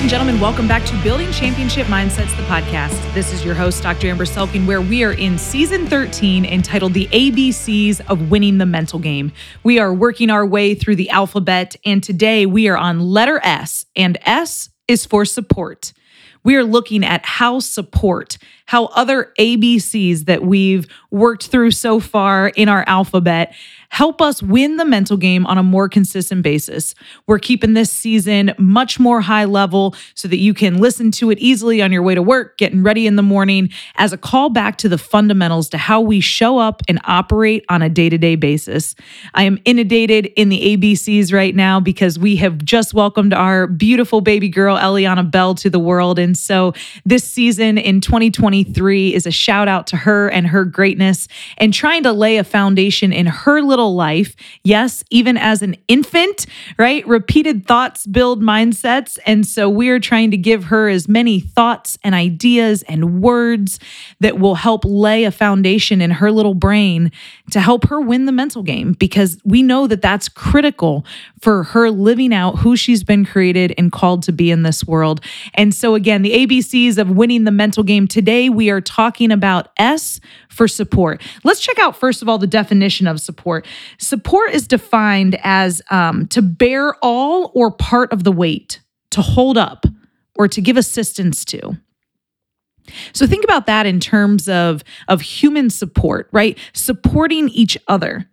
and gentlemen, welcome back to Building Championship Mindsets, the podcast. This is your host, Dr. Amber Selking, where we are in season 13 entitled The ABCs of Winning the Mental Game. We are working our way through the alphabet, and today we are on letter S, and S is for support. We are looking at how support, how other ABCs that we've worked through so far in our alphabet help us win the mental game on a more consistent basis. We're keeping this season much more high level so that you can listen to it easily on your way to work, getting ready in the morning, as a call back to the fundamentals to how we show up and operate on a day to day basis. I am inundated in the ABCs right now because we have just welcomed our beautiful baby girl, Eliana Bell, to the world. And so this season in 2023 is a shout out to her and her greatness and trying to lay a foundation in her little life. Yes, even as an infant, right? Repeated thoughts build mindsets. And so we're trying to give her as many thoughts and ideas and words that will help lay a foundation in her little brain to help her win the mental game because we know that that's critical for her living out who she's been created and called to be in this world. And so, again, the ABCs of winning the mental game today, we are talking about S for support. Let's check out, first of all, the definition of support. Support is defined as um, to bear all or part of the weight, to hold up, or to give assistance to. So think about that in terms of, of human support, right? Supporting each other.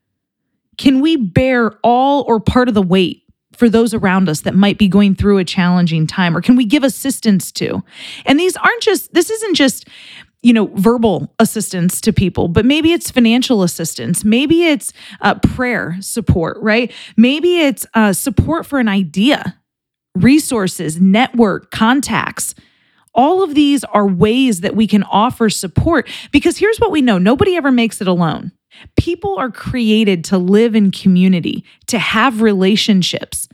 Can we bear all or part of the weight for those around us that might be going through a challenging time or can we give assistance to and these aren't just this isn't just you know, verbal assistance to people, but maybe it's financial assistance. Maybe it's uh, prayer support, right? Maybe it's uh, support for an idea, resources, network, contacts. All of these are ways that we can offer support because here's what we know nobody ever makes it alone. People are created to live in community, to have relationships.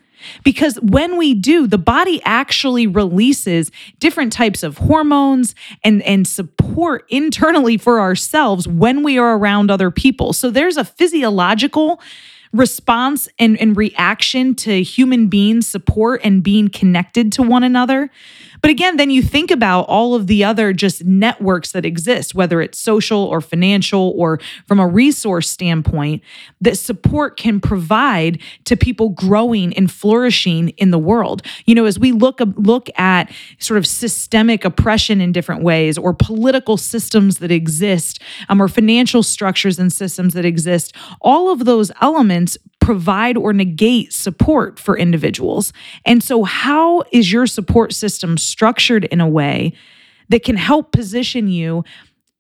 Because when we do, the body actually releases different types of hormones and, and support internally for ourselves when we are around other people. So there's a physiological response and, and reaction to human beings support and being connected to one another. But again, then you think about all of the other just networks that exist, whether it's social or financial or from a resource standpoint, that support can provide to people growing and flourishing in the world. You know, as we look look at sort of systemic oppression in different ways, or political systems that exist, um, or financial structures and systems that exist, all of those elements provide or negate support for individuals. And so, how is your support system structured in a way that can help position you?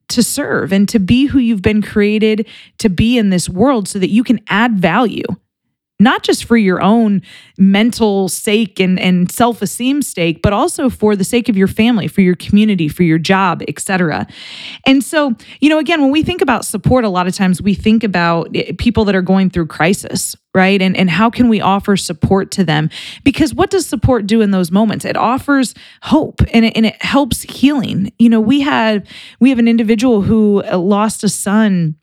To serve and to be who you've been created to be in this world so that you can add value not just for your own mental sake and, and self-esteem sake, but also for the sake of your family, for your community, for your job, etc. And so, you know, again, when we think about support, a lot of times we think about eh, people that are going through crisis, right? And, and how can we offer support to them? Because what does support do in those moments? It offers hope and it, and it helps healing. You know, we had we have an individual who uh, lost a son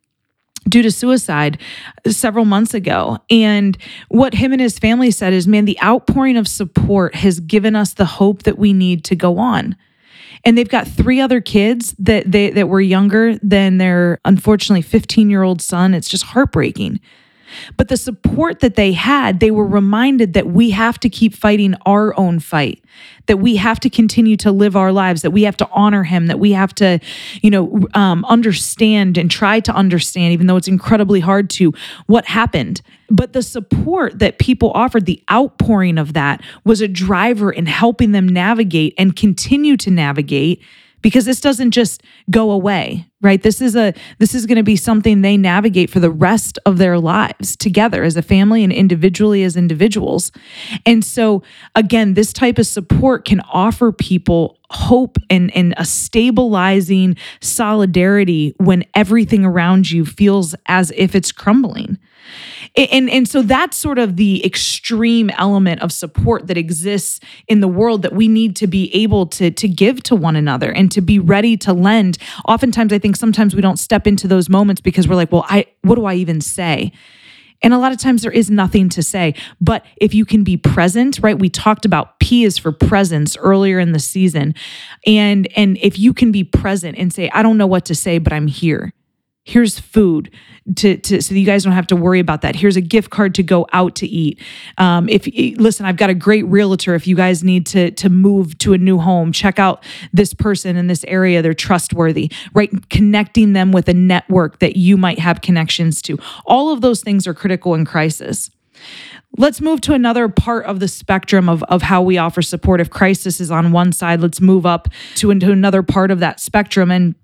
due to suicide several months ago. And what him and his family said is, man, the outpouring of support has given us the hope that we need to go on. And they've got three other kids that they that were younger than their unfortunately 15 year old son. It's just heartbreaking. But the support that they had, they were reminded that we have to keep fighting our own fight, that we have to continue to live our lives, that we have to honor him, that we have to, you know, um, understand and try to understand, even though it's incredibly hard to, what happened. But the support that people offered, the outpouring of that was a driver in helping them navigate and continue to navigate because this doesn't just go away right? This is a this is going to be something they navigate for the rest of their lives together as a family and individually as individuals. And so again this type of support can offer people hope and, and a stabilizing solidarity when everything around you feels as if it's crumbling and, and so that's sort of the extreme element of support that exists in the world that we need to be able to, to give to one another and to be ready to lend. Oftentimes, I think sometimes we don't step into those moments because we're like, well, I what do I even say? And a lot of times there is nothing to say. But if you can be present, right? We talked about P is for presence earlier in the season. And and if you can be present and say, I don't know what to say, but I'm here here's food to, to so you guys don't have to worry about that. Here's a gift card to go out to eat. Um, if listen i've got a great realtor. If you guys need to to move to a new home check out this person in this area. They're trustworthy right? Connecting them with a network that you might have connections to. All of those things are critical in crisis. Let's move to another part of the spectrum of, of how we offer support. If crisis is on one side, let's move up to into another part of that spectrum. And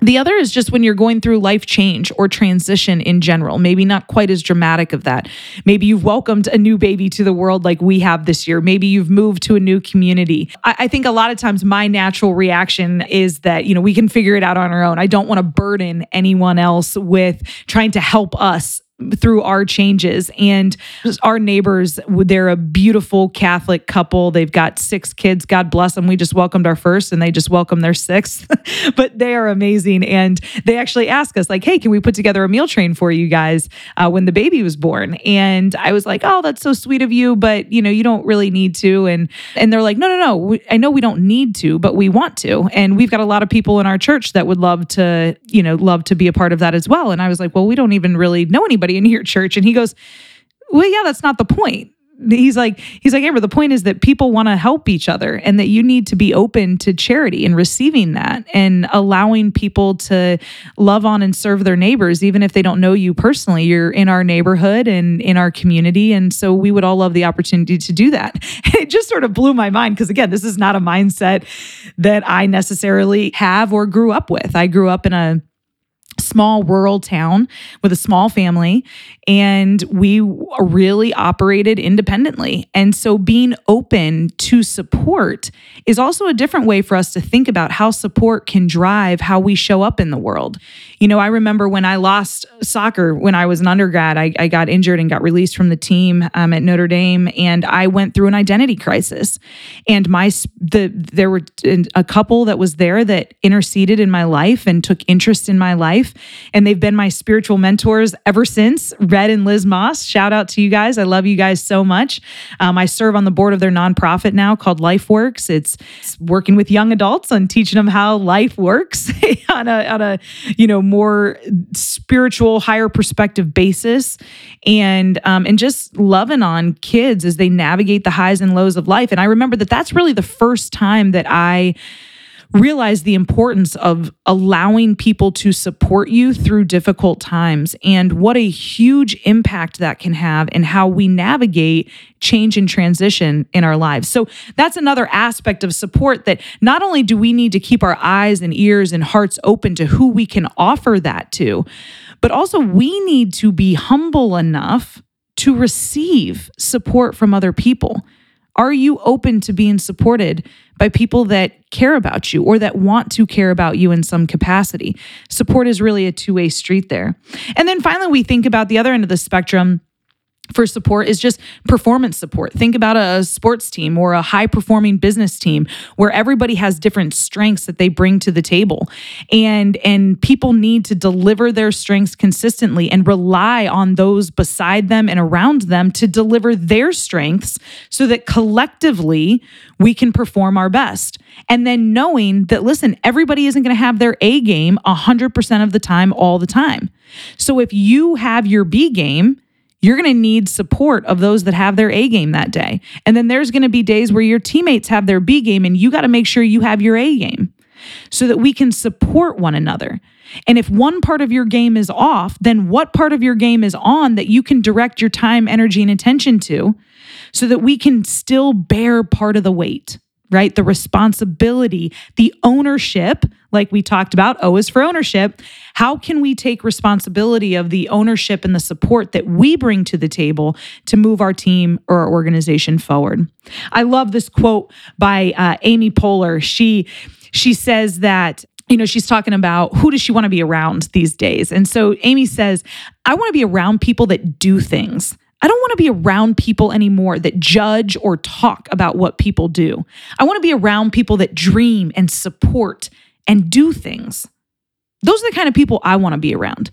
the other is just when you're going through life change or transition in general, maybe not quite as dramatic of that. Maybe you've welcomed a new baby to the world like we have this year. Maybe you've moved to a new community. I, I think a lot of times my natural reaction is that, you know, we can figure it out on our own. I don't want to burden anyone else with trying to help us through our changes and our neighbors they're a beautiful catholic couple. They've got six kids. God bless them we just welcomed our first and they just welcomed their sixth. But they are amazing. And they actually ask us like hey can we put together a meal train for you guys uh, when the baby was born? And i was like oh that's so sweet of you but you know you don't really need to. And and they're like no no no. We, i know we don't need to but we want to. And we've got a lot of people in our church that would love to you know love to be a part of that as well. And i was like well we don't even really know anybody in your church. And he goes, Well, yeah, that's not the point. He's like, he's like, Amber, the point is that people want to help each other and that you need to be open to charity and receiving that and allowing people to love on and serve their neighbors, even if they don't know you personally. You're in our neighborhood and in our community. And so we would all love the opportunity to do that. it just sort of blew my mind because, again, this is not a mindset that I necessarily have or grew up with. I grew up in a small rural town with a small family and we really operated independently. And so being open to support is also a different way for us to think about how support can drive how we show up in the world you know i remember when i lost soccer when i was an undergrad i, I got injured and got released from the team um, at notre dame and i went through an identity crisis and my the there were a couple that was there that interceded in my life and took interest in my life. And they've been my spiritual mentors ever since. Red and Liz Moss, shout out to you guys. I love you guys so much. Um, I serve on the board of their nonprofit now called LifeWorks. It's working with young adults and teaching them how life works on a on a you know more spiritual, higher perspective basis, and um, and just loving on kids as they navigate the highs and lows of life. And I remember that that's really the first time that I realize the importance of allowing people to support you through difficult times and what a huge impact that can have in how we navigate change and transition in our lives. So that's another aspect of support that not only do we need to keep our eyes and ears and hearts open to who we can offer that to, but also we need to be humble enough to receive support from other people. Are you open to being supported by people that care about you or that want to care about you in some capacity? Support is really a two way street there. And then finally, we think about the other end of the spectrum for support is just performance support. Think about a sports team or a high performing business team where everybody has different strengths that they bring to the table. And and people need to deliver their strengths consistently and rely on those beside them and around them to deliver their strengths so that collectively we can perform our best. And then knowing that listen, everybody isn't going to have their A game 100% of the time all the time. So if you have your B game, you're going to need support of those that have their A game that day. And then there's going to be days where your teammates have their B game and you got to make sure you have your A game so that we can support one another. And if one part of your game is off, then what part of your game is on that you can direct your time, energy, and attention to so that we can still bear part of the weight? Right? The responsibility, the ownership, like we talked about, O is for ownership. How can we take responsibility of the ownership and the support that we bring to the table to move our team or our organization forward? I love this quote by uh, Amy Poehler. She she says that you know, she's talking about who does she want to be around these days. And so Amy says, I want to be around people that do things. I don't want to be around people anymore that judge or talk about what people do. I want to be around people that dream and support and do things. Those are the kind of people I want to be around.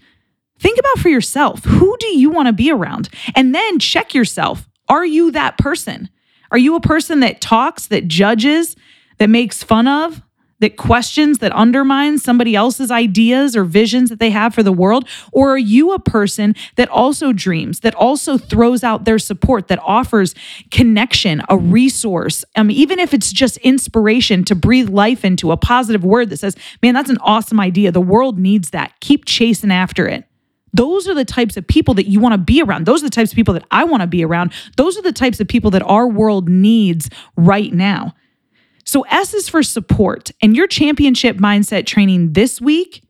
Think about for yourself who do you want to be around? And then check yourself. Are you that person? Are you a person that talks, that judges, that makes fun of, that questions, that undermines somebody else's ideas or visions that they have for the world? Or are you a person that also dreams, that also throws out their support, that offers connection, a resource, um, even if it's just inspiration to breathe life into a positive word that says, man, that's an awesome idea. The world needs that. Keep chasing after it. Those are the types of people that you want to be around. Those are the types of people that I want to be around. Those are the types of people that our world needs right now. So S is for support. And your championship mindset training this week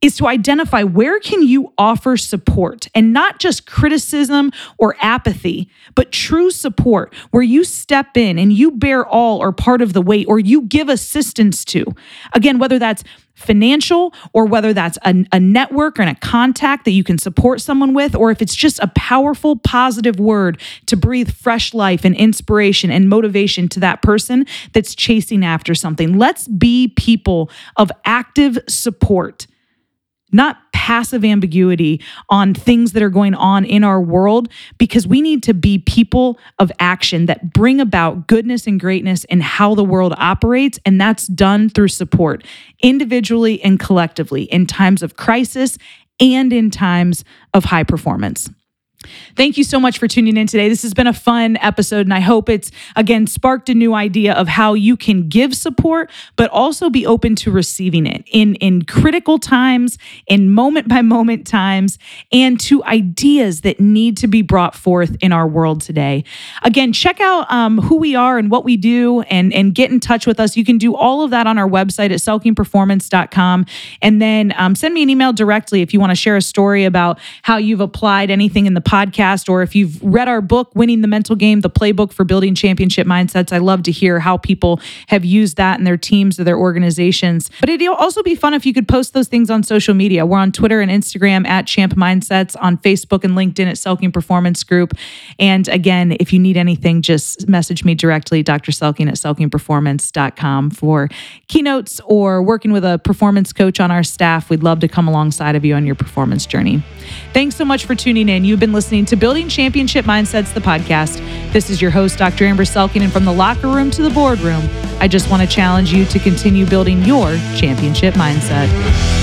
is to identify where can you offer support and not just criticism or apathy but true support where you step in and you bear all or part of the weight or you give assistance to. Again whether that's financial or whether that's a, a network and a contact that you can support someone with or if it's just a powerful positive word to breathe fresh life and inspiration and motivation to that person that's chasing after something. Let's be people of active support not passive ambiguity on things that are going on in our world, because we need to be people of action that bring about goodness and greatness in how the world operates. And that's done through support, individually and collectively, in times of crisis and in times of high performance. Thank you so much for tuning in today. This has been a fun episode, and I hope it's again sparked a new idea of how you can give support, but also be open to receiving it in, in critical times, in moment by moment times, and to ideas that need to be brought forth in our world today. Again, check out um, who we are and what we do and, and get in touch with us. You can do all of that on our website at selkingperformance.com. And then um, send me an email directly if you want to share a story about how you've applied anything in the podcast or if you've read our book, Winning the Mental Game, the playbook for building championship mindsets, I love to hear how people have used that in their teams or their organizations. But it'd also be fun if you could post those things on social media. We're on Twitter and Instagram at Champ Mindsets, on Facebook and LinkedIn at Selking Performance Group. And again, if you need anything, just message me directly, Dr. Selking at selkingperformance.com for keynotes or working with a performance coach on our staff. We'd love to come alongside of you on your performance journey. Thanks so much for tuning in. You've been listening to Building Championship Mindsets, the podcast. This is your host, Dr. Amber Selking, and from the locker room to the boardroom, I just want to challenge you to continue building your championship mindset.